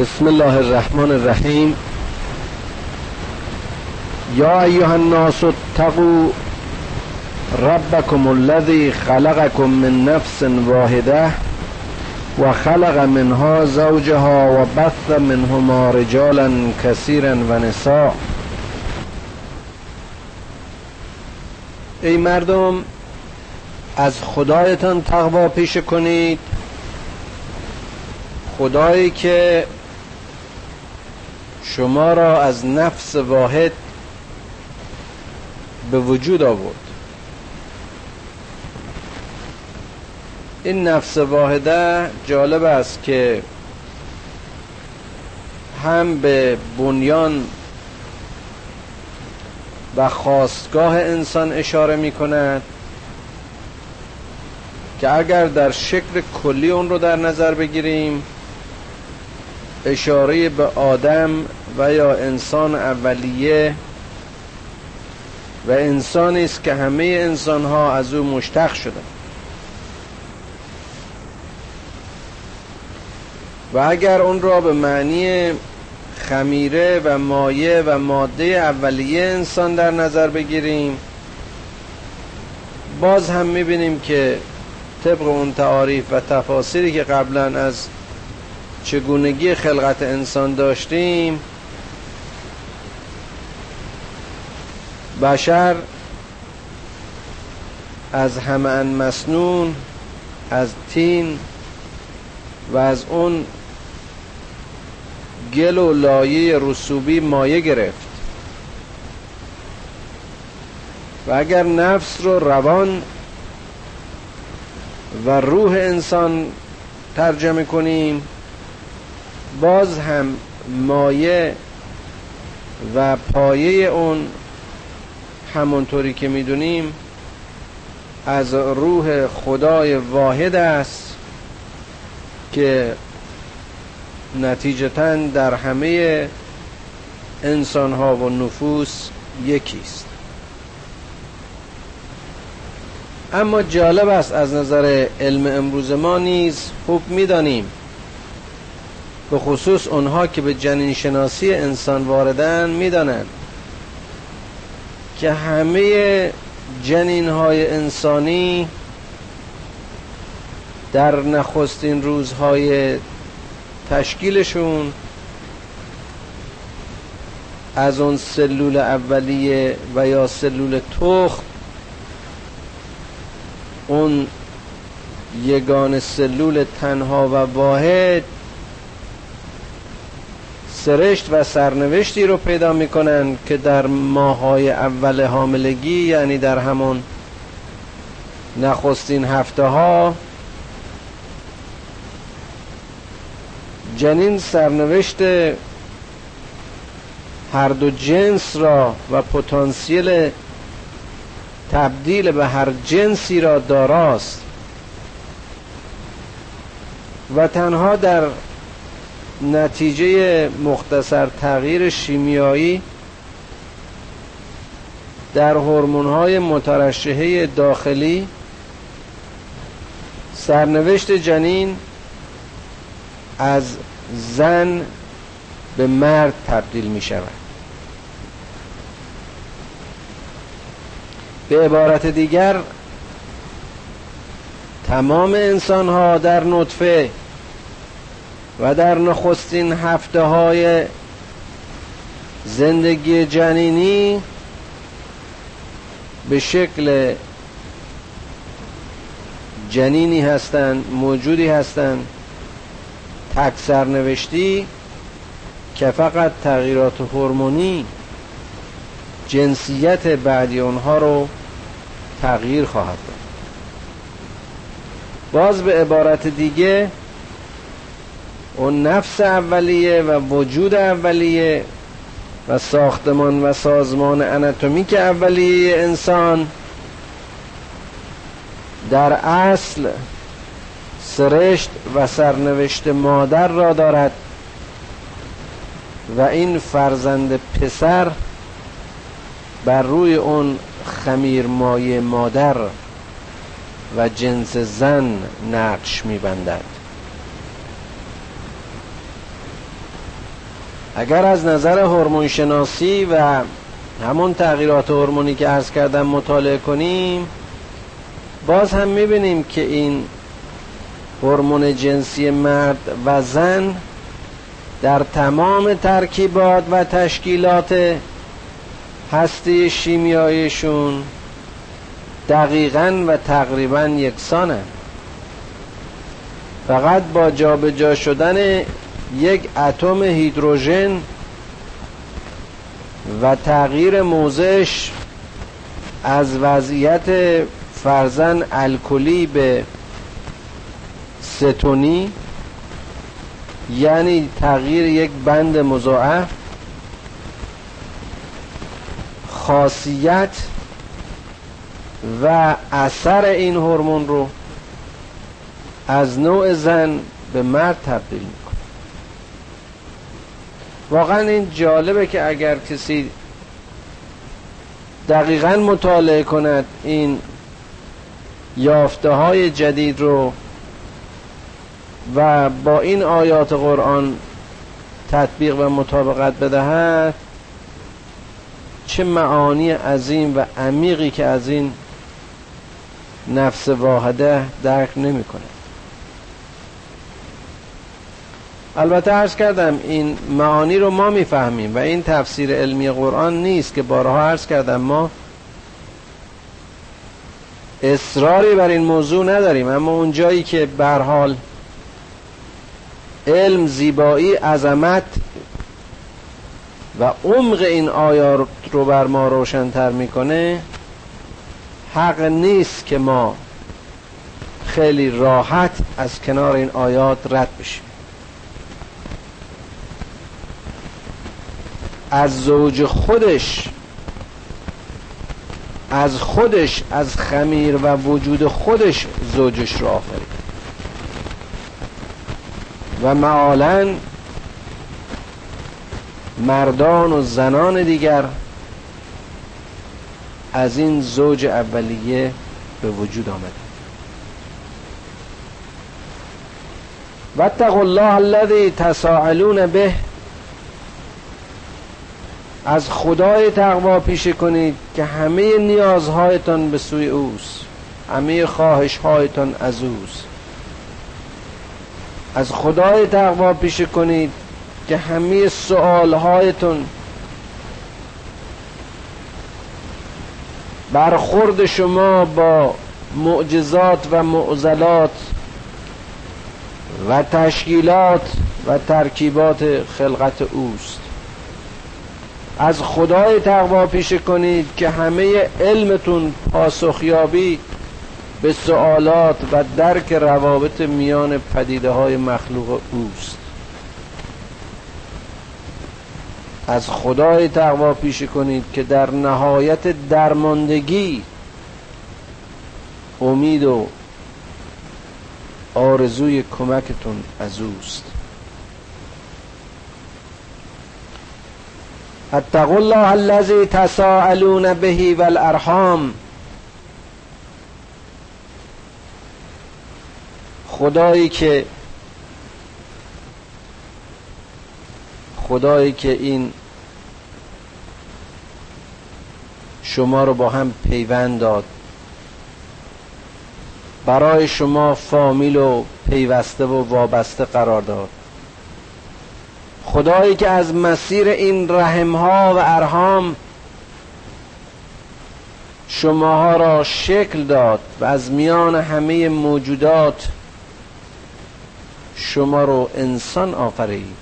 بسم الله الرحمن الرحیم. یا ایها الناس اتقوا ربكم الذي خلقكم من نفس واحده وخلق منها زوجها وبث منهما رجالا كثيرا ونساء ای مردم از خدایتان تقوا پیشه کنید. خدایی که شما را از نفس واحد به وجود آورد. این نفس واحده جالب است که هم به بنیان و خواستگاه انسان اشاره می کند که اگر در شکل کلی اون رو در نظر بگیریم اشاره به آدم و یا انسان اولیه و انسانی است که همه انسان ها از او مشتق شده. و اگر اون را به معنی خمیره و مایه و ماده اولیه انسان در نظر بگیریم باز هم می‌بینیم که طبق اون تعاریف و تفاصیلی که قبلا از چگونگی خلقت انسان داشتیم بشر از همه مسنون از تین و از اون گل و لایه رسوبی مایه گرفت. و اگر نفس رو روان و روح انسان ترجمه کنیم باز هم مایه و پایه اون همونطوری که می‌دونیم از روح خدای واحد است که نتیجتا در همه انسان ها و نفوس یکیست اما جالب است از نظر علم امروز ما نیز خوب می‌دانیم به خصوص اونها که به جنین شناسی انسان واردن می‌دانند. که همه جنین های انسانی در نخستین روزهای تشکیلشون از اون سلول اولیه و یا سلول تخم اون یگان سلول تنها و واحد سرشت و سرنوشتی رو پیدا می‌کنن که در ماهای اول حاملگی یعنی در همون نخستین هفته ها جنین سرنوشت هر دو جنس را و پتانسیل تبدیل به هر جنسی را داراست. و تنها در نتیجه مختصر تغییر شیمیایی در های مترشحه داخلی سرنوشت جنین از زن به مرد تبدیل می شود. به عبارت دیگر تمام انسان ها در نطفه و در نخستین هفته های زندگی جنینی به شکل جنینی هستند موجودی هستند تک سرنوشتی که فقط تغییرات هورمونی جنسیت بعدی اونها رو تغییر خواهد داد. باز به عبارت دیگه اون نفس اولیه و وجود اولیه و ساختمان و سازمان اناتومیک اولیه انسان در اصل سرشت و سرنوشت مادر را دارد و این فرزند پسر بر روی اون خمیر مایه مادر و جنس زن نقش میبندد. اگر از نظر هورمون شناسی و همون تغییرات هورمونی که عرض کردم مطالعه کنیم باز هم می‌بینیم که این هورمون جنسی مرد و زن در تمام ترکیبات و تشکیلات هستی شیمیاییشون دقیقا و تقریبا یکسانه فقط با جابجا جا شدن یک اتم هیدروژن و تغییر موضعش از وضعیت فرزن الکلی به ستونی یعنی تغییر یک بند مضاعف. خاصیت و اثر این هورمون رو از نوع زن به مرد تبدیل واقعا این جالبه که اگر کسی دقیقا مطالعه کند این یافته های جدید رو و با این آیات قرآن تطبیق و مطابقت بدهد چه معانی عظیم و عمیقی که از این نفس واحده درک نمی‌کنه البته عرض کردم این معانی رو ما می‌فهمیم و این تفسیر علمی قرآن نیست که بارها عرض کردم ما اصراری بر این موضوع نداریم. اما اون جایی که حال علم زیبایی عظمت و عمق این آیات رو بر ما روشنتر می‌کنه حق نیست که ما خیلی راحت از کنار این آیات رد بشیم. از زوج خودش از خودش از خمیر و وجود خودش زوجش رو آفرید. و معالا مردان و زنان دیگر از این زوج اولیه به وجود آمده واتقوا الله الذي تساءلون به از خدای تقوا پیشه کنید که همه نیازهایتان به سوی اوست. همه خواهشهایتان از اوست. از خدای تقوا پیشه کنید که همه سوالهایتون برخورد شما با معجزات و معضلات و تشکیلات و ترکیبات خلقت اوست. از خدای تقوا پیشه کنید که همه علمتون پاسخیابی به سوالات و درک روابط میان پدیده های مخلوق اوست. از خدای تقوا پیشه کنید که در نهایت درماندگی امید و آرزوی کمکتون از اوست. اتقوا الله الذي تساءلون به والارحام. خدایی که خدایی که این شما رو با هم پیوند داد. برای شما فامیل و پیوسته و وابسته قرار داد. خدایی که از مسیر این رحمها و ارهام شماها را شکل داد و از میان همه موجودات شما رو انسان آفرید.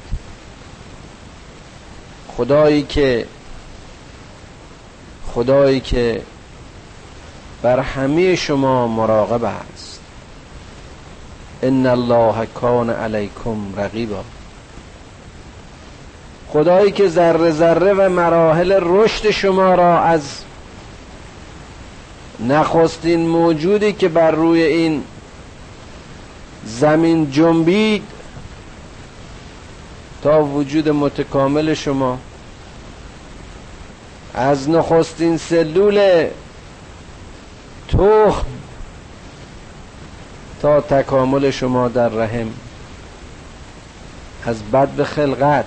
خدایی که خدایی که بر همه شما مراقب است. ان الله کان علیکم رقیبا. خدایی که ذره ذره و مراحل رشد شما را از نخستین موجودی که بر روی این زمین جنبید تا وجود متکامل شما از نخستین سلول تخم تا تکامل شما در رحم. از بد به خلقت.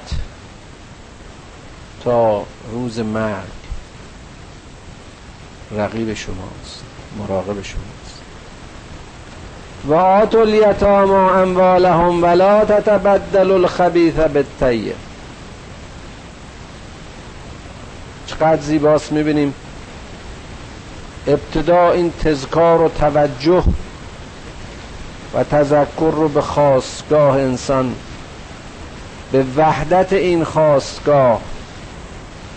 تا روز مرگ رقیب شماست مراقب شماست. و آتوا الیتاما اموالهم ولا تتبدل الخبیث بالطیب. چقدر زیباست می‌بینیم. ابتدا این تذکار و توجه و تذکر رو به خواستگاه انسان به وحدت این خواستگاه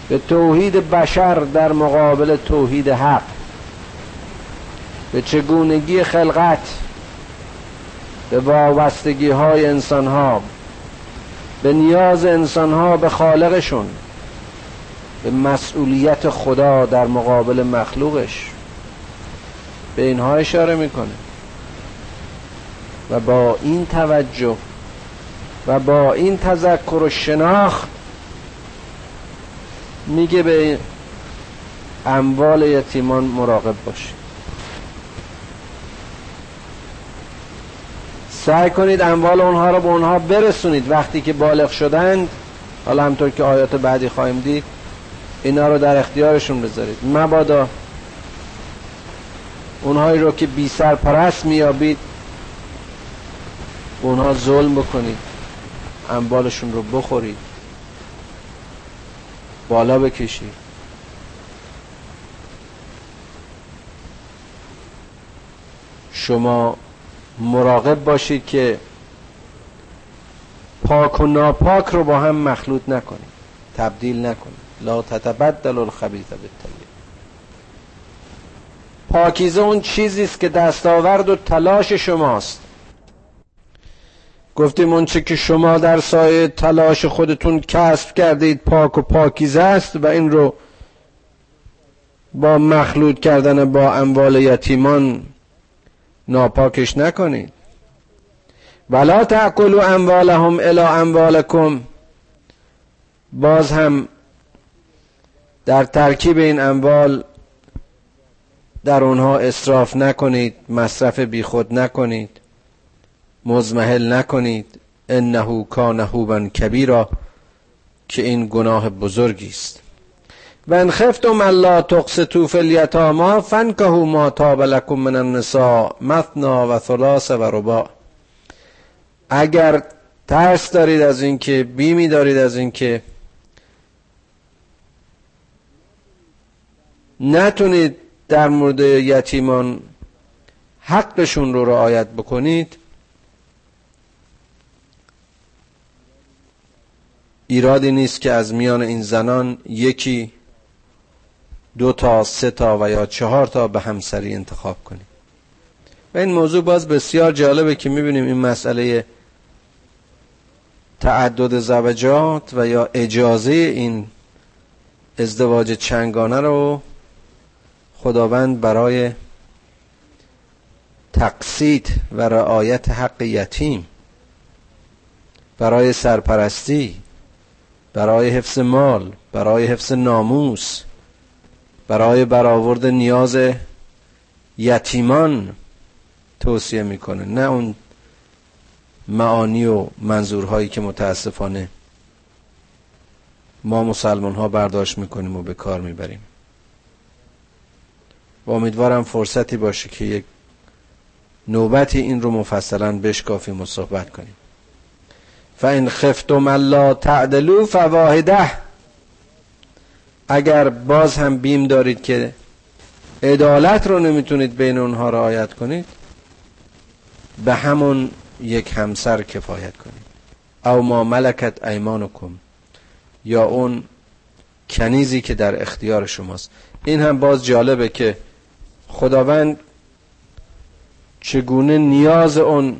به توحید بشر در مقابل توحید حق به چگونگی خلقت به وابستگی های انسان ها به نیاز انسان ها به خالقشون به مسئولیت خدا در مقابل مخلوقش. به اینها اشاره می‌کنه. و با این توجه و با این تذکر و شناخت میگه به اموال یتیمان مراقب باشید سعی کنید اموال اونها رو به اونها برسونید. وقتی که بالغ شدند حالا همطور که آیات بعدی خواهیم دید اینا رو در اختیارشون بذارید. مبادا اونهایی رو که بی سر پرست میابید اونها ظلم بکنید اموالشون رو بخورید. بالا بکشید شما مراقب باشید که پاک و ناپاک رو با هم مخلوط نکنید. تبدیل نکنید. لا تتبدل الخبیث بالطیب. پاکیزه اون چیزی است که دستاورد و تلاش شماست. گفتیم چه که شما در سایه تلاش خودتون کسب کردید پاک و پاکیزه است و این رو با مخلوط کردن با اموال یتیمان ناپاکش نکنید. ولا تعقلوا اموالهم الى اموالکم. باز هم در ترکیب این اموال در اونها اصراف نکنید مصرف بیخود نکنید. مزمحل نکنید. انه کان هوبا کبیرا که این گناه بزرگی است. و ان خفتم الا تقسطوا فی الیتاما فانکحوا ما تاب لکم من النساء مثنا و ثلاث و اگر ترس دارید از اینکه بیمی دارید از اینکه نتونید در مورد یتیمان حقشون رو رعایت بکنید ایرادی نیست که از میان این زنان یکی دو تا سه تا و یا چهار تا به همسری انتخاب کنید و این موضوع باز بسیار جالبه که می‌بینیم این مسئله تعدد زوجات و یا اجازه این ازدواج چنگانه رو خداوند برای تقصید و رعایت حق یتیم برای سرپرستی برای حفظ مال برای حفظ ناموس برای برآورد نیاز یتیمان توصیه می‌کنه. نه اون معانی و منظورهایی که متاسفانه ما مسلمان ها برداشت می‌کنیم و به کار می‌بریم. و امیدوارم فرصتی باشه که یک نوبتی این رو مفصلا بشکافیم و صحبت کنیم. فان خفتم الله تعدلو فواحده اگر باز هم بیم دارید که عدالت رو نمی‌تونید بین اونها رعایت کنید به همون یک همسر کفایت کنید. او ما ملکت ایمانکم. یا اون کنیزی که در اختیار شماست. این هم باز جالبه که خداوند چگونه نیاز اون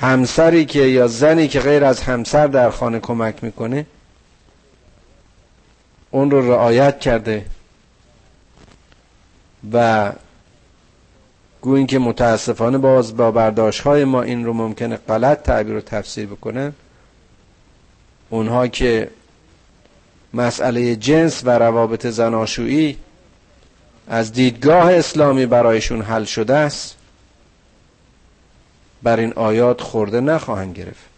همسری که یا زنی که غیر از همسر در خانه کمک می‌کنه اون رو رعایت کرده و گوین که متاسفانه باز با برداشت های ما این رو ممکنه غلط تعبیر و تفسیر بکنن اونها که مسئله جنس و روابط زناشویی از دیدگاه اسلامی برایشون حل شده است. بر این آیات خورده نخواهند گرفت.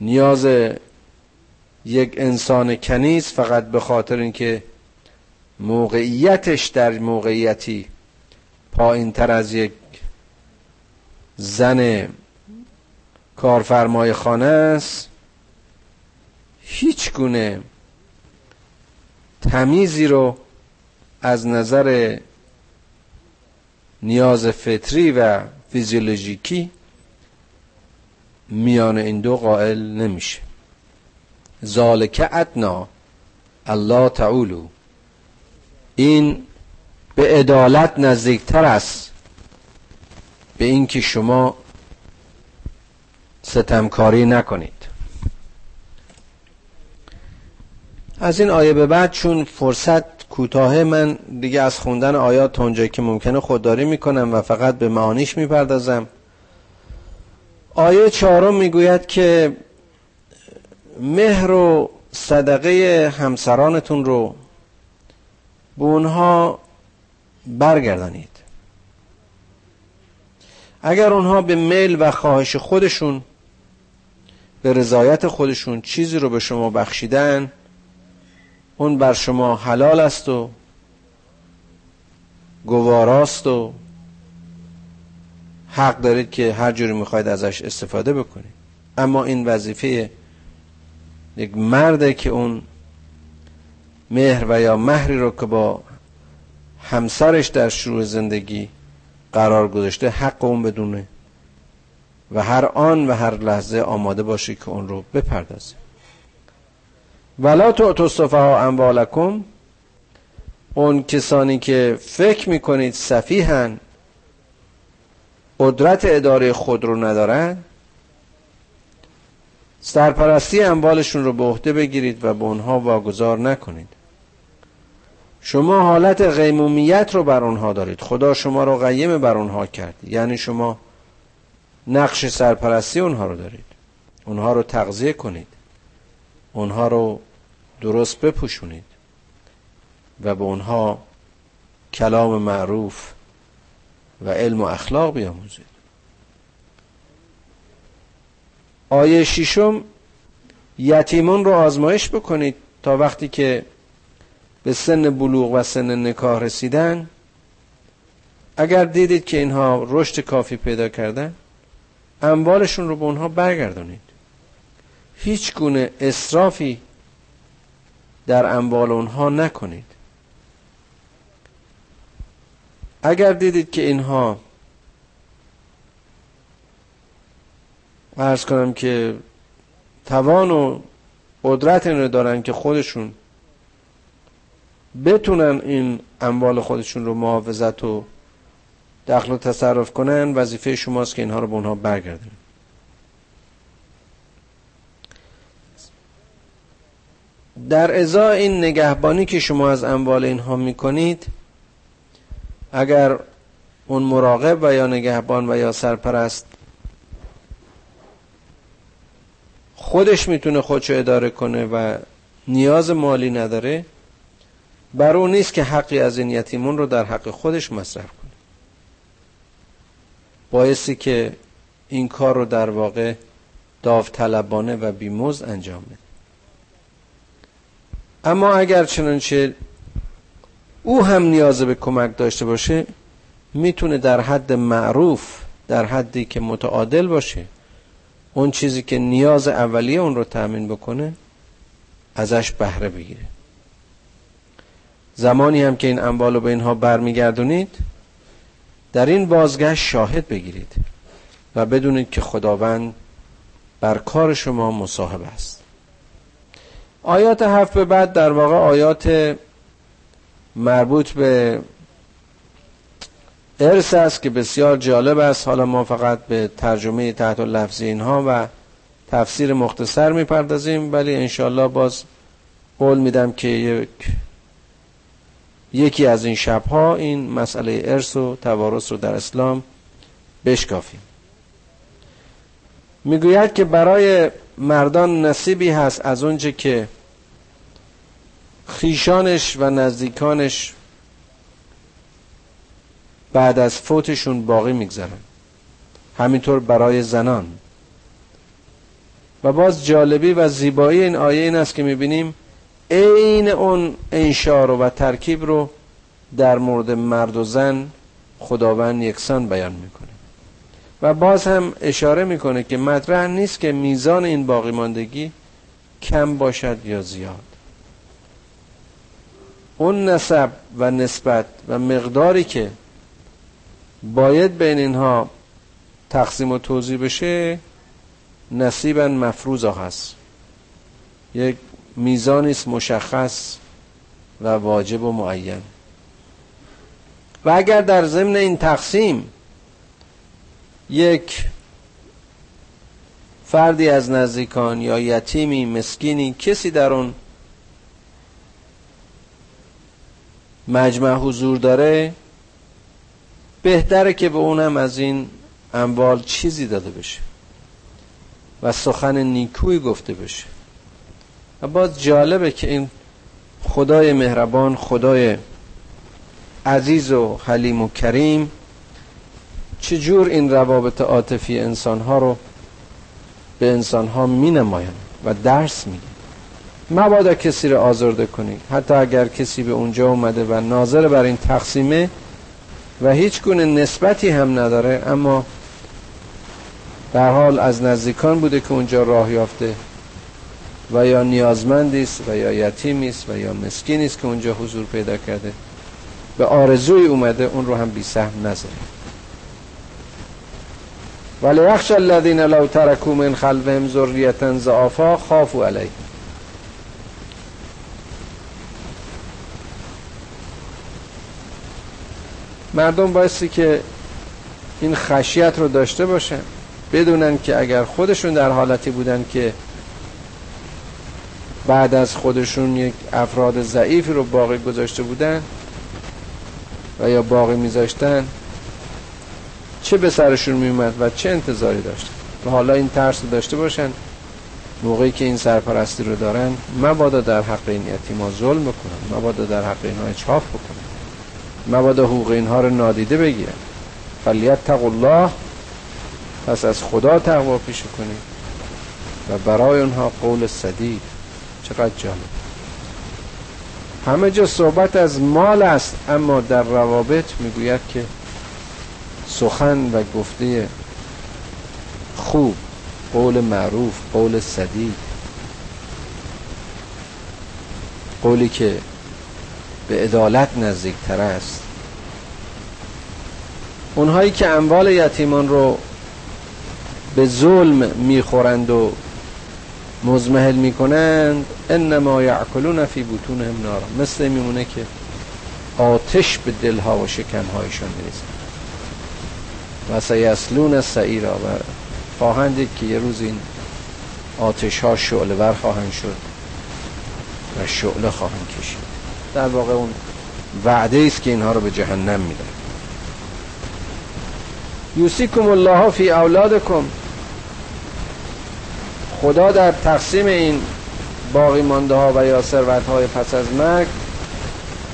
نیاز یک انسان کنیز فقط به خاطر اینکه موقعیتش در موقعیتی پایین تر از یک زن کارفرمای خانه است هیچ گونه تمیزی رو از نظر نیاز فطری و فیزیولوژیکی میان این دو قائل نمیشه. ذالک ادنا الله تعولو این به عدالت نزدیکتر است به اینکه شما ستمکاری نکنید. از این آیه به بعد چون فرصت کوتاه من دیگه از خوندن آیات اونجایی که ممکنه خودداری می‌کنم و فقط به معانیش می‌پردازم. آیه چهارم می‌گوید که مهر و صدقه همسرانتون رو به اونها برگردانید. اگر اونها به میل و خواهش خودشون به رضایت خودشون چیزی رو به شما بخشیدن اون بر شما حلال است و گواراست و حق دارید که هر جوری می‌خواید ازش استفاده بکنید. اما این وظیفه یک مرده که اون مهر و یا مهری رو که با همسرش در شروع زندگی قرار گذاشته حق اون بدونه و هر آن و هر لحظه آماده باشه که اون رو بپردازه. ولا تو ها اموالکم اون کسانی که فکر می‌کنید صفیحن قدرت اداره خود رو ندارن سرپرستی اموالشون رو به عهده بگیرید و به اونها واگذار نکنید. شما حالت قیمومیت رو بر اونها دارید. خدا شما رو قیم بر اونها کرد. یعنی شما نقش سرپرستی اونها رو دارید. اونها رو تغذیه کنید. اونها رو درست بپوشونید و به اونها کلام معروف و علم و اخلاق بیاموزید. آیه شیشم یتیمان رو آزمایش بکنید تا وقتی که به سن بلوغ و سن نکاح رسیدن اگر دیدید که اینها رشد کافی پیدا کردن اموالشون رو به اونها برگردانید. هیچ گونه اصرافی در اموال اونها نکنید. اگر دیدید که اینها ارز کنم که توان و قدرت این رو دارن که خودشون بتونن این اموال خودشون رو محافظت و دخل و تصرف کنن وظیفه شماست که اینها رو به اونها برگردونید. در ازای این نگهبانی که شما از اموال اینها می‌کنید اگر اون مراقب و یا نگهبان و یا سرپرست خودش می‌تونه خودشو اداره کنه و نیاز مالی نداره بر اون نیست که حقی از این یتیمون رو در حق خودش مصرف کنه. بایستی که این کار رو در واقع داوطلبانه و بیموز انجام بده. اما اگر چنانچه او هم نیاز به کمک داشته باشه می‌تونه در حد معروف در حدی که متعادل باشه اون چیزی که نیاز اولیه اون رو تأمین بکنه ازش بهره بگیره. زمانی هم که این اموال رو به اینها برمیگردونید در این بازگشت شاهد بگیرید و بدونید که خداوند بر کار شما مصاحب است. آیات هفت به بعد در واقع آیات مربوط به ارث است که بسیار جالب است. حالا ما فقط به ترجمه تحت لفظی اینها و تفسیر مختصر می‌پردازیم ولی انشالله باز قول میدم که یک یکی از این شبها این مسئله ارث و توارث رو در اسلام بشکافیم. می‌گوید که برای مردان نصیبی هست از اونچه که خیشانش و نزدیکانش بعد از فوتشون باقی می‌گذارن. همینطور برای زنان. و باز جالبی و زیبایی این آیه این است که می‌بینیم عین اون انشار و ترکیب رو در مورد مرد و زن خداوند یکسان بیان می‌کنه. و باز هم اشاره می‌کنه که مطرح نیست که میزان این باقی ماندگی کم باشد یا زیاد. اون نسب و نسبت و مقداری که باید بین اینها تقسیم و توضیح بشه نصیبا مفروض هست. یک میزانی است مشخص و واجب و معین. و اگر در ضمن این تقسیم یک فردی از نزدیکان یا یتیمی مسکینی کسی در اون مجمع حضور داره بهتره که به اونم از این اموال چیزی داده بشه و سخن نیکوی گفته بشه. و باز جالبه که این خدای مهربان خدای عزیز و حلیم و کریم چجور این روابط عاطفی انسانها رو به انسانها می نماین و درس میگه مبادا کسی رو آزرده کنید. حتی اگر کسی به اونجا اومده و ناظر بر این تقسیمه و هیچ گونه نسبتی هم نداره اما در حال از نزدیکان بوده که اونجا راه یافته و یا نیازمندی است و یا یتیمی است و یا مسکینی است که اونجا حضور پیدا کرده به آرزوی اومده اون رو هم بی سهم نذاره ولی یخش الذین لو ترکو من خلفهم ذریه ضعفا خافوا علیه. مردم بایستی که این خشیت رو داشته باشن بدونن که اگر خودشون در حالتی بودن که بعد از خودشون یک افراد ضعیفی رو باقی گذاشته بودن و یا باقی میذاشتن چه به سرشون میومد و چه انتظاری داشتن و حالا این ترس رو داشته باشن؟ موقعی که این سرپرستی رو دارن مبادا در حق این یتیما ظلم بکنن مبادا در حق اینها اچاف بکنن مبادا حقوق اینها رو نادیده بگیرن. فلیتق الله پس از خدا تقوا پیشه کنید و برای اونها قول صدید چقدر جالب. همه جا صحبت از مال است اما در روابط می‌گوید که سخن و گفته خوب قول معروف قول صدید قولی که به عدالت نزدیکتر است. اونهایی که اموال یتیمان رو به ظلم می‌خورند و مزمحل می‌کنند انما یعکلون فی بطونهم نارا. مثل میمونه که آتش به دلها و شکمهایشان میریزند. و سیسلون سعیرا و خواهند که یه روز این آتش ها شعله ور خواهند شد و شعله خواهند کشید. در واقع اون وعده است که اینها رو به جهنم میدن. یوسیکم الله فی اولادکم. خدا در تقسیم این باقی مانده ها و یا ثروت های پس از مرگ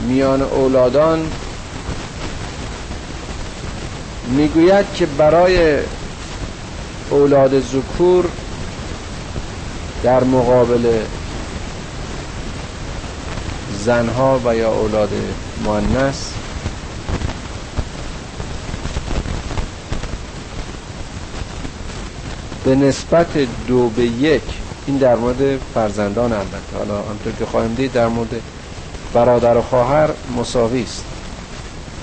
میان اولادان می‌گوید که برای اولاد ذکور در مقابل زنها و یا اولاد مؤنث به نسبت دو به یک این در مورد فرزندان البته. حالا همطور که خواهیم دید در مورد برادر و خواهر مساوی است.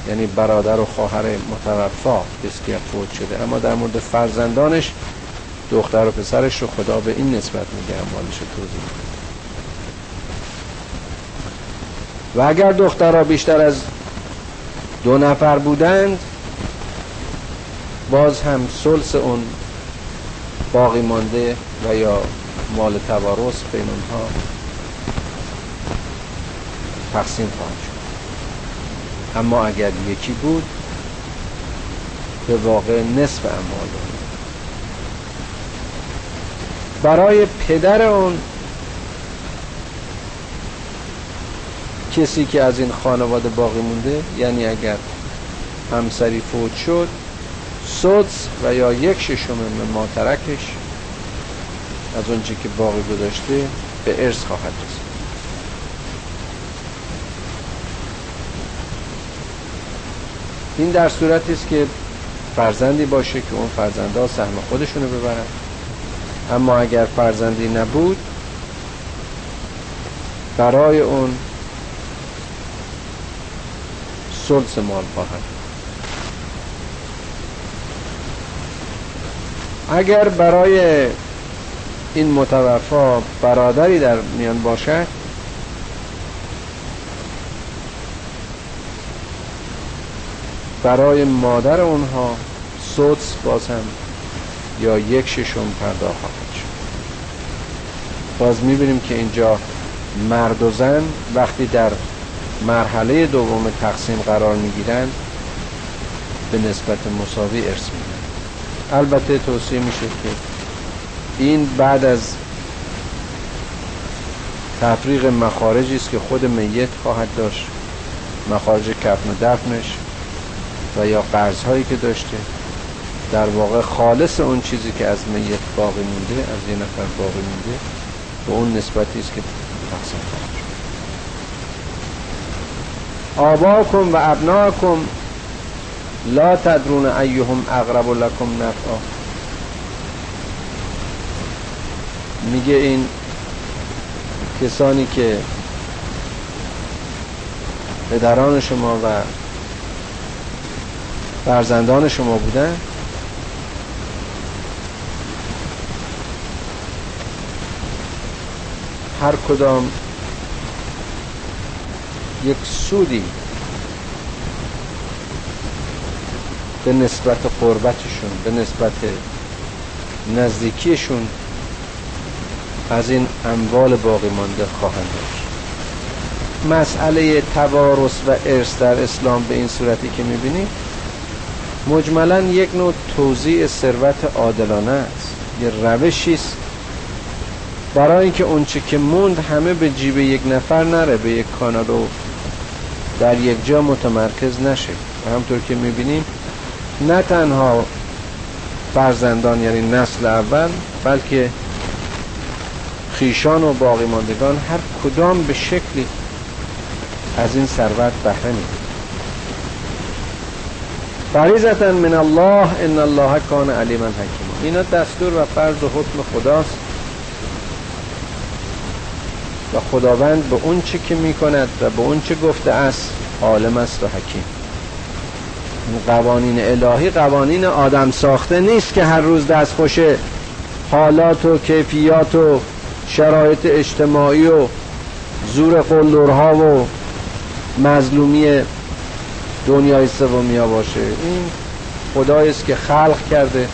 یعنی برادر و خواهر متوفا کسی که فوت شده. اما در مورد فرزندانش دختر و پسرش رو خدا به این نسبت میگه اموالش توضیح و اگر دخترها بیشتر از دو نفر بودند باز هم سلس اون باقی مانده و یا مال توارث بین اونها تقسیم خواهد اما اگر یکی بود به واقع نصف اموال برای پدر اون کسی که از این خانواده باقی مونده یعنی اگر همسری فوت شد سدس و یا یک ششم ماترکش از اونچه که باقی گذاشته به ارث خواهد رسید. این در صورتی است که فرزندی باشه که اون فرزنده سهم خودشونو ببرن. اما اگر فرزندی نبود برای اون سلس مال خواهد اگر برای این متوفا برادری در میان باشد برای مادر اونها سدس باز هم یا یک ششم پرداخت خواهد شد. باز می‌بینیم که اینجا مرد و زن وقتی در مرحله دوم تقسیم قرار می‌گیرند به نسبت مساوی ارث میدن البته توصیه میشه که این بعد از تفریق مخارجی است که خود میت خواهد داشت. مخارج کفن و دفنش. و یا قرض هایی که داشته. در واقع خالص اون چیزی که از میت باقی مونده از یه نفر باقی مونده به اون نسبتی است که تقسیم خواهد آباکم و ابناکم لا تدرون ایهم اقرب لکم نفعا. میگه این کسانی که پدران شما و فرزندان شما بودن؟ هر کدام یک سودی به نسبت قربتشون به نسبت نزدیکیشون از این اموال باقی مانده خواهند داشت. مسئله توارث و ارث در اسلام به این صورتی که می‌بینیم مجملا یک نوع توضیع ثروت عادلانه است. یه روشی است برای اینکه اونچه که موند همه به جیب یک نفر نره به یک کانالو در یک جا متمرکز نشه. و همطور که می‌بینیم نه تنها فرزندان یعنی نسل اول بلکه خیشان و باقی ماندگان هر کدام به شکلی از این ثروت بهره میده فریضتا من الله ان الله کان علیما حکیما. اینا دستور و فرض و حکم خداست. و خداوند به اون چه که می‌کند و به اون چه گفته است عالم است و حکیم. قوانین الهی قوانین آدم ساخته نیست که هر روز دست خوش حالات و کیفیات و شرایط اجتماعی و زور قلدرها و مظلومی دنیای سومیا باشه. این خدایی است که خلق کرده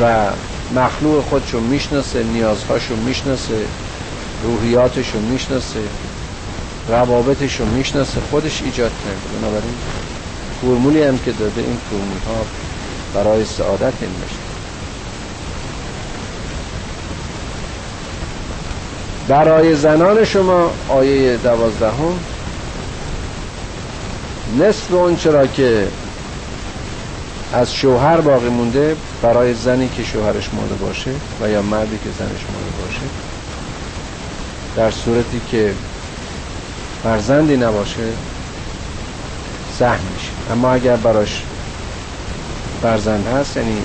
و مخلوق خودشو می‌شناسه نیازهاشو می‌شناسه روحیاتشو می‌شناسه روابطشو می‌شناسه خودش ایجاد کرده. بنابراین فرمولی هم که داده این فرمول ها برای سعادت این بشه برای زنان شما آیه دوازدهم نصف اون چرا که از شوهر باقی مونده برای زنی که شوهرش مرده باشه و یا مردی که زنش مرده باشه در صورتی که فرزندی نباشه سهم میشه. اما اگر براش فرزند هست یعنی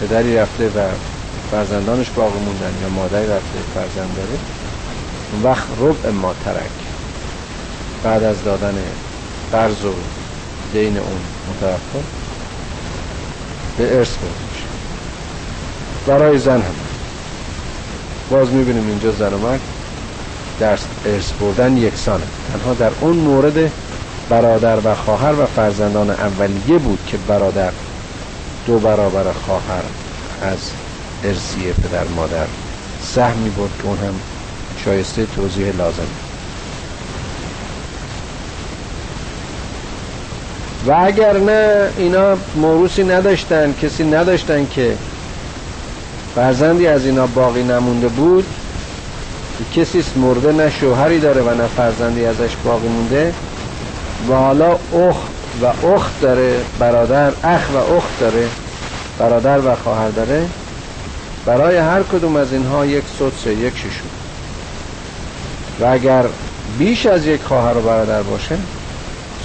پدری رفته و فرزندانش باقی موندن یا مادری رفته فرزند داره اون وقت ربع ما ترک. بعد از دادن قرض و دین اون متوفا به ارث میشه برای زن هم. باز می‌بینیم اینجا زن و مرد در ارث بردن یکسانه. تنها در اون مورد برادر و خواهر و فرزندان اولیه بود که برادر دو برابر خواهر از ارسیه پدر مادر سهمی بود که اون هم شایسته توضیح لازم و اگر نه اینا موروسی نداشتن کسی نداشتن که فرزندی از اینا باقی نمونده بود کسی مرده نه شوهری داره و نه فرزندی ازش باقی مونده. و حالا اخت و اخت داره برادر اخ و اخت داره برادر و خواهر داره. برای هر کدوم از اینها یک سدس یک ششون. و اگر بیش از یک خواهر و برادر باشه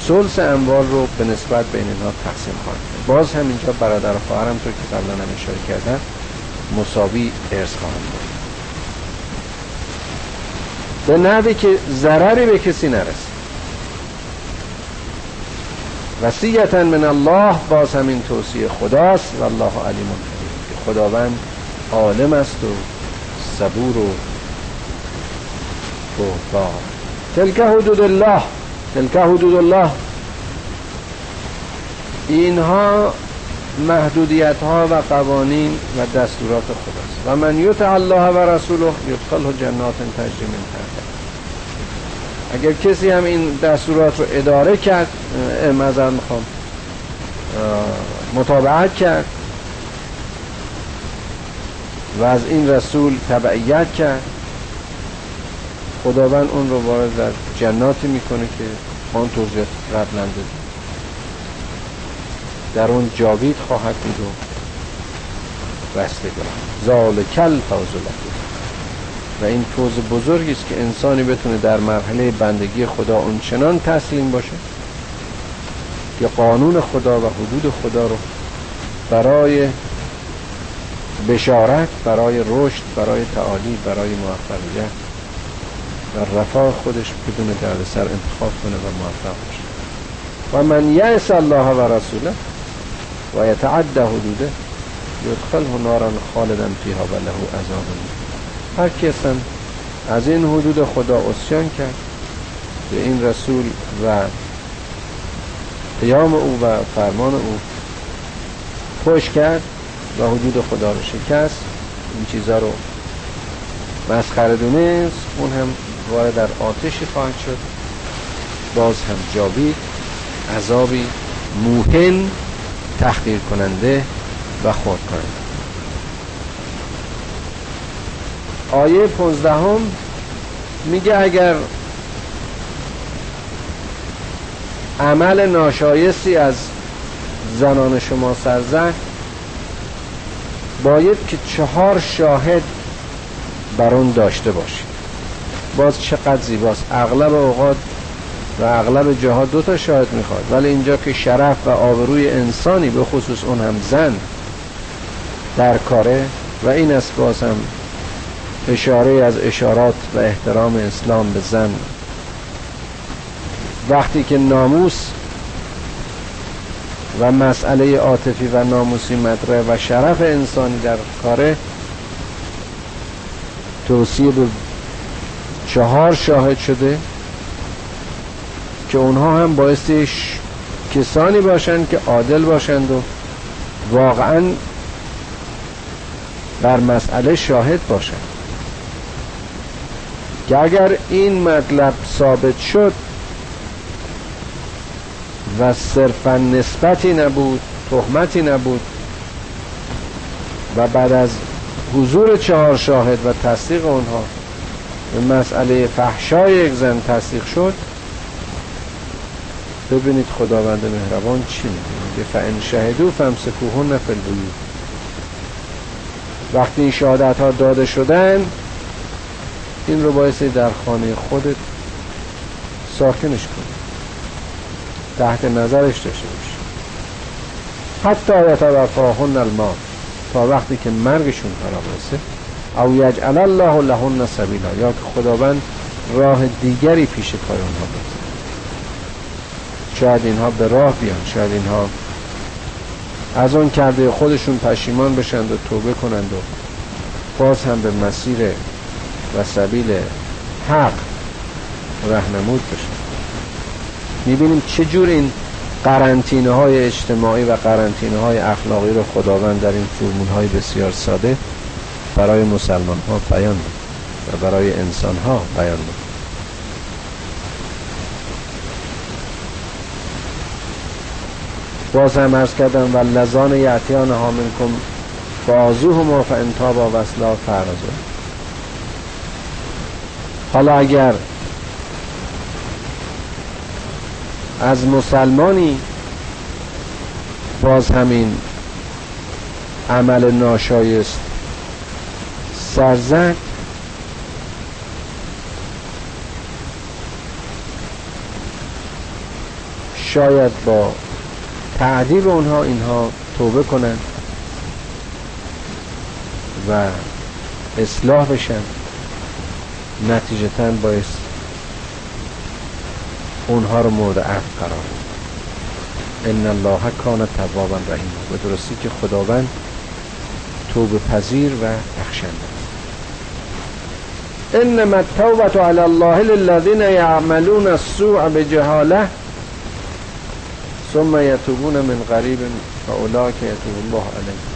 سلس اموال رو به نسبت بین اینها تقسیم خواهد باز هم اینجا برادر و خواهر هم که قبلا هم اشاره کردن مساوی ارث خواهند بود. به نحوی که ضرری به کسی نرسه. وسیعتا من الله باز همین توصیه خداست و الله علیم که خداوند عالم است و صبور و بهبار تلک حدود الله. تلک حدود الله. اینها محدودیت ها و قوانین و دستورات خداست. و من یطع الله و رسوله یدخله جنات تجری من تحتها. اگر کسی هم این دستورات رو اداره کرد مذر می‌خوام مطابعت کرد و از این رسول تبعیت کرد خداوند اون رو وارد در جناتی می‌کنه که آن توضیح قبلا در اون جاوید خواهد بود و رستگار ذالکل فوز و این فوز بزرگی است که انسانی بتونه در مرحله بندگی خدا اون چنان تسلیم باشه که قانون خدا و حدود خدا رو برای بشارت برای رشد برای تعالی برای موفقیت و رفاه خودش بدون سر انتخاب کنه و موفق باشه و من یعص الله و رسوله و یتعد حدوده یدخله نارا خالدا فیها و له عذاب. هر کسی از این حدود خدا اسیان کرد به این رسول و قیام او و فرمان او خوش کرد و حدود خدا رو شکست این چیزا رو مسخره دونست اون هم وارد در آتشی خواهد شد. باز هم جاوید عذابی موهن تحقیر کننده و خورد کننده آیه پونزدهم میگه اگر عمل ناشایستی از زنان شما سرزد باید که چهار شاهد بر اون داشته باشید. باز چقدر زیباست. اغلب اوقات و اغلب جاها دو تا شاهد می‌خواد. ولی اینجا که شرف و آبروی انسانی به خصوص اون هم زن در کاره و این است باز هم اشاره از اشارات و احترام اسلام به زن. وقتی که ناموس و مسئله عاطفی و ناموسی مطرح و شرف انسانی در کاره توصیه به چهار شاهد شده که اونها هم بایستی کسانی باشند که عادل باشند و واقعا بر مسئله شاهد باشند. که اگر این مطلب ثابت شد و صرفا نسبتی نبود تهمتی نبود و بعد از حضور چهار شاهد و تصدیق اونها مسئله فحشای یک زن تصدیق شد. ببینید خداوند مهربان چی میگه. فان شهدو فامسکوهن فی البیوت وقتی این شهادت ها داده شدن این رو بایستی در خانه خودت ساکنش کن تحت نظرش داشته باش حتی یتوفاهن الموت. تا وقتی که مرگشون فرا برسه او یجعل الله لهن سبیلا. یا که خداوند راه دیگری پیش پای اونها بزن شاید اینها به راه بیان. شاید اینها از آن کرده خودشون پشیمان بشند و توبه کنند و باز هم به مسیر و سبیل حق رهنمود بشن. می‌بینیم چجور این قرنطینه های اجتماعی و قرنطینه های اخلاقی رو خداوند در این فرمول های بسیار ساده برای مسلمان ها بیان و برای انسان ها بیان باز هم ارز کردم و لزان یعتیان ها منکم ما فانتاب و وصلا فرزو حالا اگر از مسلمانی باز همین عمل ناشایست سرزد شاید با تعدیب اونها اینها توبه کنند و اصلاح بشن. نتیجتا باعث اونها رو مورد عفو قرار ان الله کان توابا رحیم به درستی که خداوند توبه پذیر و بخشنده انما التوبه علی الله للذین یعملون السوء بجهاله ثم یتوبون من قریب فاولئک یتوب الله علیهم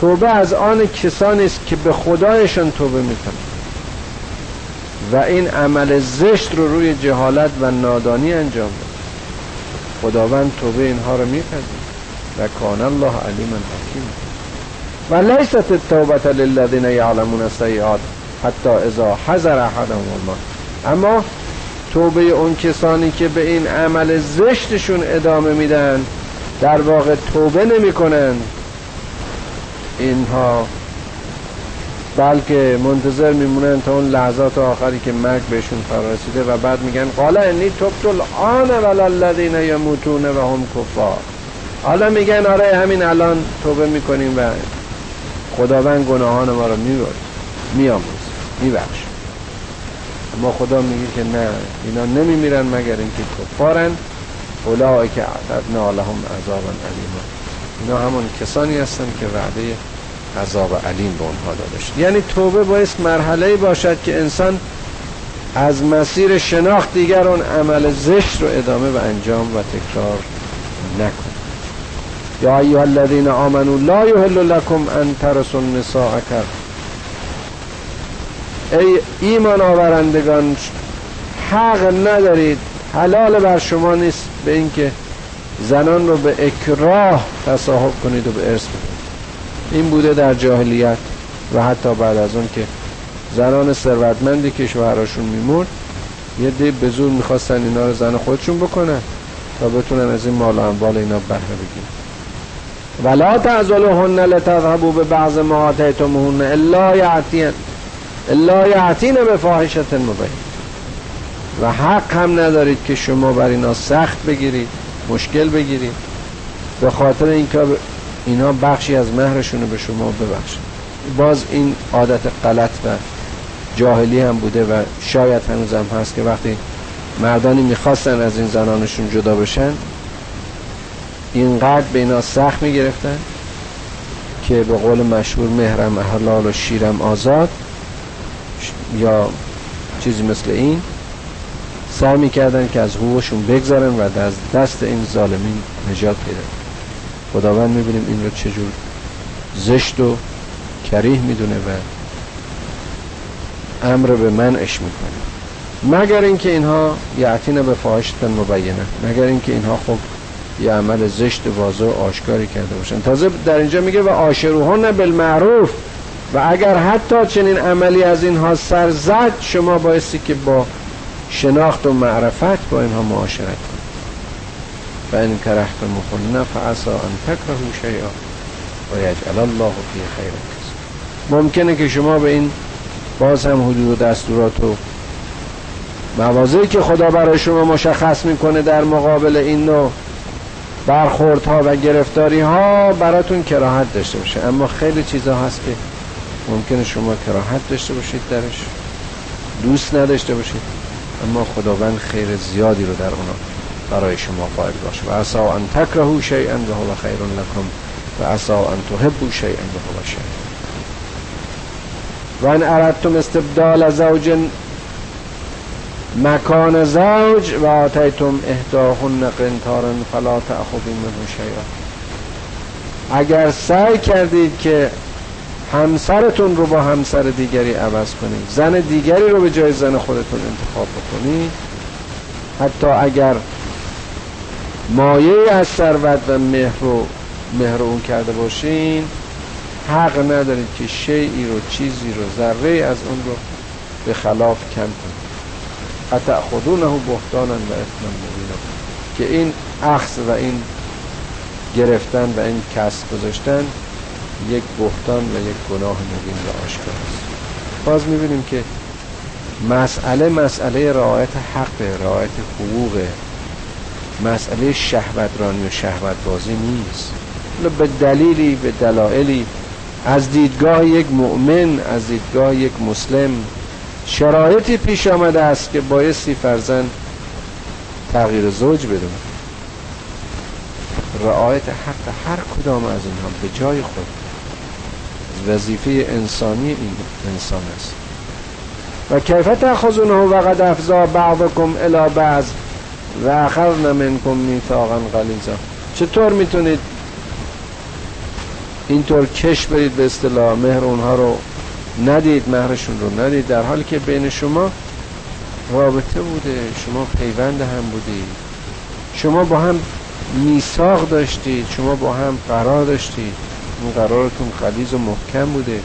توبه از آن کسانی است که به خدایشان توبه می‌کنند. و این عمل زشت رو روی جهالت و نادانی انجام داد. خداوند توبه اینها رو میپذیرد. و کان الله علیما حکیم و لیست التوبه للذین یعلمون السیئات حتی اذا حضر احدهم الموت. اما توبه اون کسانی که به این عمل زشتشون ادامه میدن در واقع توبه نمی‌کنن اینها بلکه منتظر میمونن تا اون لحظات آخری که مرگ بهشون فرارسیده و بعد میگن قال انی تبت الان ولا الذین یموتون و هم کفار. حالا میگن آره همین الان توبه می‌کنیم و خداوند گناهان ما رو می‌برد. میاموز میبخش. اما خدا میگه که نه اینا نمیمیرن مگر اینکه کفارن. اولای که اعتدنا لهم عذابا علیما اینا همون کسانی هستن که وعده عذاب علیم به اونها داده یعنی توبه باعث مرحله باشد که انسان از مسیر شناخت دیگر اون عمل زشت رو ادامه و انجام و تکرار نکن یا ایها الذین آمنوا لا یحل لكم ان ترسوا النساء ای ایمان آورندگان حق ندارید حلال بر شما نیست به اینکه زنان رو به اکراه تصاحب کنید و به ارث بدید. این بوده در جاهلیت و حتی بعد از اون که زنان ثروتمندی که شوهراشون میمرد یه دی به زور می‌خواستن اینا رو زن خودشون بکنن تا بتونن از این مال و اموال اینا بهره بگیرن. ولا تعذلوهن لتذهبوا به بعض ما آتیتموهن الا یعتین الا یعتین به فاحشت مبین و حق هم ندارید که شما بر اینا سخت بگیرید مشکل بگیرید. به خاطر اینکه اینا بخشی از مهرشون رو به شما ببخشید باز این عادت غلط و جاهلی هم بوده و شاید هنوزم هست که وقتی مردانی می‌خواستن از این زنانشون جدا بشن اینقدر به اینا سخت می‌گرفتن که به قول مشهور مهرم حلال و شیرم آزاد یا چیزی مثل این سعی می‌کردن که از حقوقشون بگذارن و از دست این ظالمین نجات پیدا خداوند می‌بینیم این رو چجور زشت و کریه می‌دونه و امر به منعش می‌کنه. مگر اینکه اینها یعتین به فاحشتن مبینه مگر اینکه اینها خب یه عمل زشت واضح و آشکاری کرده باشن. تازه در اینجا میگه و آشروهن بالمعروف. و اگر حتی چنین عملی از اینها سر زد شما بایستی که با شناخت و معرفت با اینها معاشرت کنید. و این کرهت مخلنا فعصا ان تکرهو شیئا و یجعل الله فی خیر ممکنه که شما به این باز هم حدود و دستورات و موازهی که خدا برای شما مشخص می‌کنه در مقابل این نوع برخوردها و گرفتاری ها براتون کراهت داشته باشه. اما خیلی چیزها هست که ممکنه شما کراهت داشته باشید درش. دوست نداشته باشید. اما خداوند خیر زیادی رو در اونا برای شما قائل باشه. و عسا ان تکرهو شیئا و هو خیر لکم. و عسا ان تحبو شیئا و هو شر و ان اردتم استبدال زوج مکان زوج و آتیتم اهداهن قنطارا فلا تأخذوا منه شیئا. اگر سعی کردید که همسرتون رو با همسر دیگری عوض کنید زن دیگری رو به جای زن خودتون انتخاب بکنید حتی اگر مایه از ثروت و مهر رو مهر اون کرده باشین حق ندارید که شیعی رو چیزی رو ذره از اون رو به خلاف کم کنید. اتأخذونه بهتانا و اثما مبینا. که این اخذ و این گرفتن و این کسب گذاشتن یک بهتان و یک گناه نگین و آشکار است. باز می‌بینیم که مسئله مسئله رعایت حق رعایت حقوق مسئله شهوترانی و شهوت بازی نیست به دلیلی به دلایلی از دیدگاه یک مؤمن از دیدگاه یک مسلم شرایطی پیش آمده است که بایستی فرزن تغییر زوج بدون رعایت حق هر کدام از اینها به جای خود وظیفه انسانی این انسان است. و کیف تأخذونه و قد افزا بعضکم الى بعض و اخذن منکم میثاقا غلیظا. چطور می‌تونید اینطور کش برید به اصطلاح؟ مهر اونها رو ندید مهرشون رو ندید. در حالی که بین شما رابطه بوده شما پیوند هم بودید. شما با هم میثاق داشتید شما با هم قرار داشتید. اون قرارتون خلیز و محکم بوده.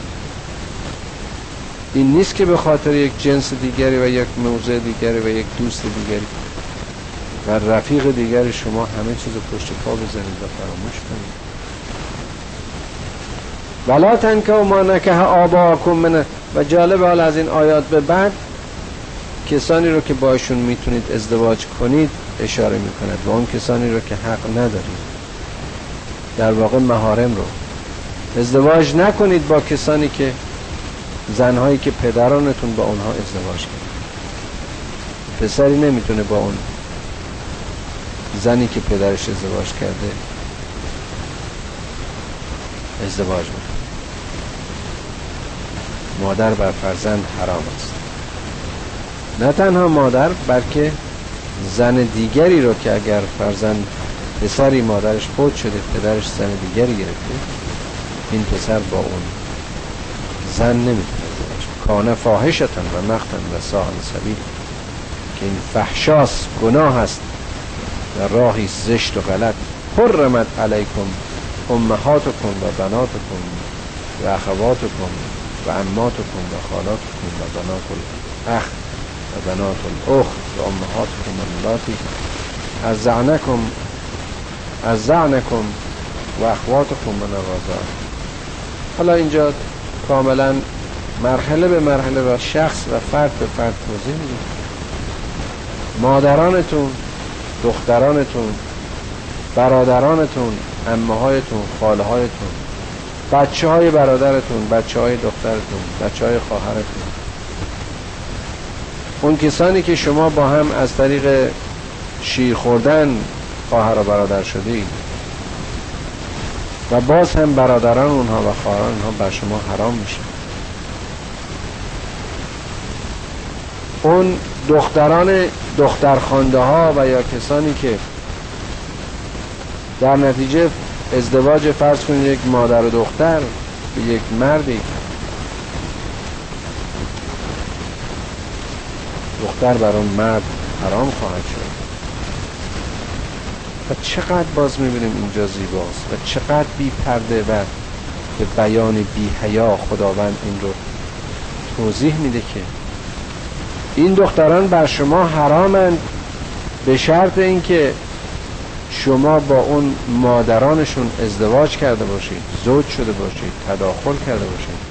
این نیست که به خاطر یک جنس دیگری و یک موضع دیگری و یک دوست دیگری و رفیق دیگر شما همه چیز پشت پا بزنید و فراموش کنید. ولا و ما نکه آباکم من و جالب حال از این آیات به بعد کسانی رو که باشون می‌تونید ازدواج کنید اشاره می‌کند و اون کسانی رو که حق ندارید. در واقع مهارم رو. ازدواج نکنید با کسانی که زنهایی که پدرانتون با اونها ازدواج کرد پسری نمی‌تونه با اون زنی که پدرش ازدواج کرده ازدواج کنه مادر بر فرزند حرام است. نه تنها مادر بلکه زن دیگری رو که اگر فرزند پسری مادرش فوت شده پدرش زن دیگری گرفته این پسر با اون زن نمی‌تونه ازدواج کانه فاحشتن و مختن و ساعن سبیل. که این فحشاس گناه است و راهی زشت و غلط. حرمت علیکم امهاتکم و بناتکم و اخواتکم. و اماتکم و خالاتکم و بنات الاخ و بنات الاخت و امهاتکم اللاتی از زعنکم از زعنکم و اخواتکم من الرضا حالا اینجا کاملا مرحله به مرحله و شخص و فرد به فرد توضیح میدیم. مادرانتون دخترانتون برادرانتون امه هایتون خاله هایتون بچه های برادرتون بچه های دخترتون بچه های خواهرتون. اون کسانی که شما با هم از طریق شیر خوردن خواهر و برادر شدید و باز هم برادران اونها و خواهران اونها بر شما حرام میشه. اون دختران دخترخانده ها و یا کسانی که در نتیجه ازدواج فرض کنید یک مادر و دختر به یک مردی. دختر بر اون مرد حرام خواهد شد. و چقدر باز می‌بینیم اینجا زیباست و چقدر بی پرده و به بیان بی حیا خداوند این رو توضیح میده که این دختران بر شما حرامند به شرط اینکه شما با اون مادرانشون ازدواج کرده باشید زوج شده باشید تداخل کرده باشید.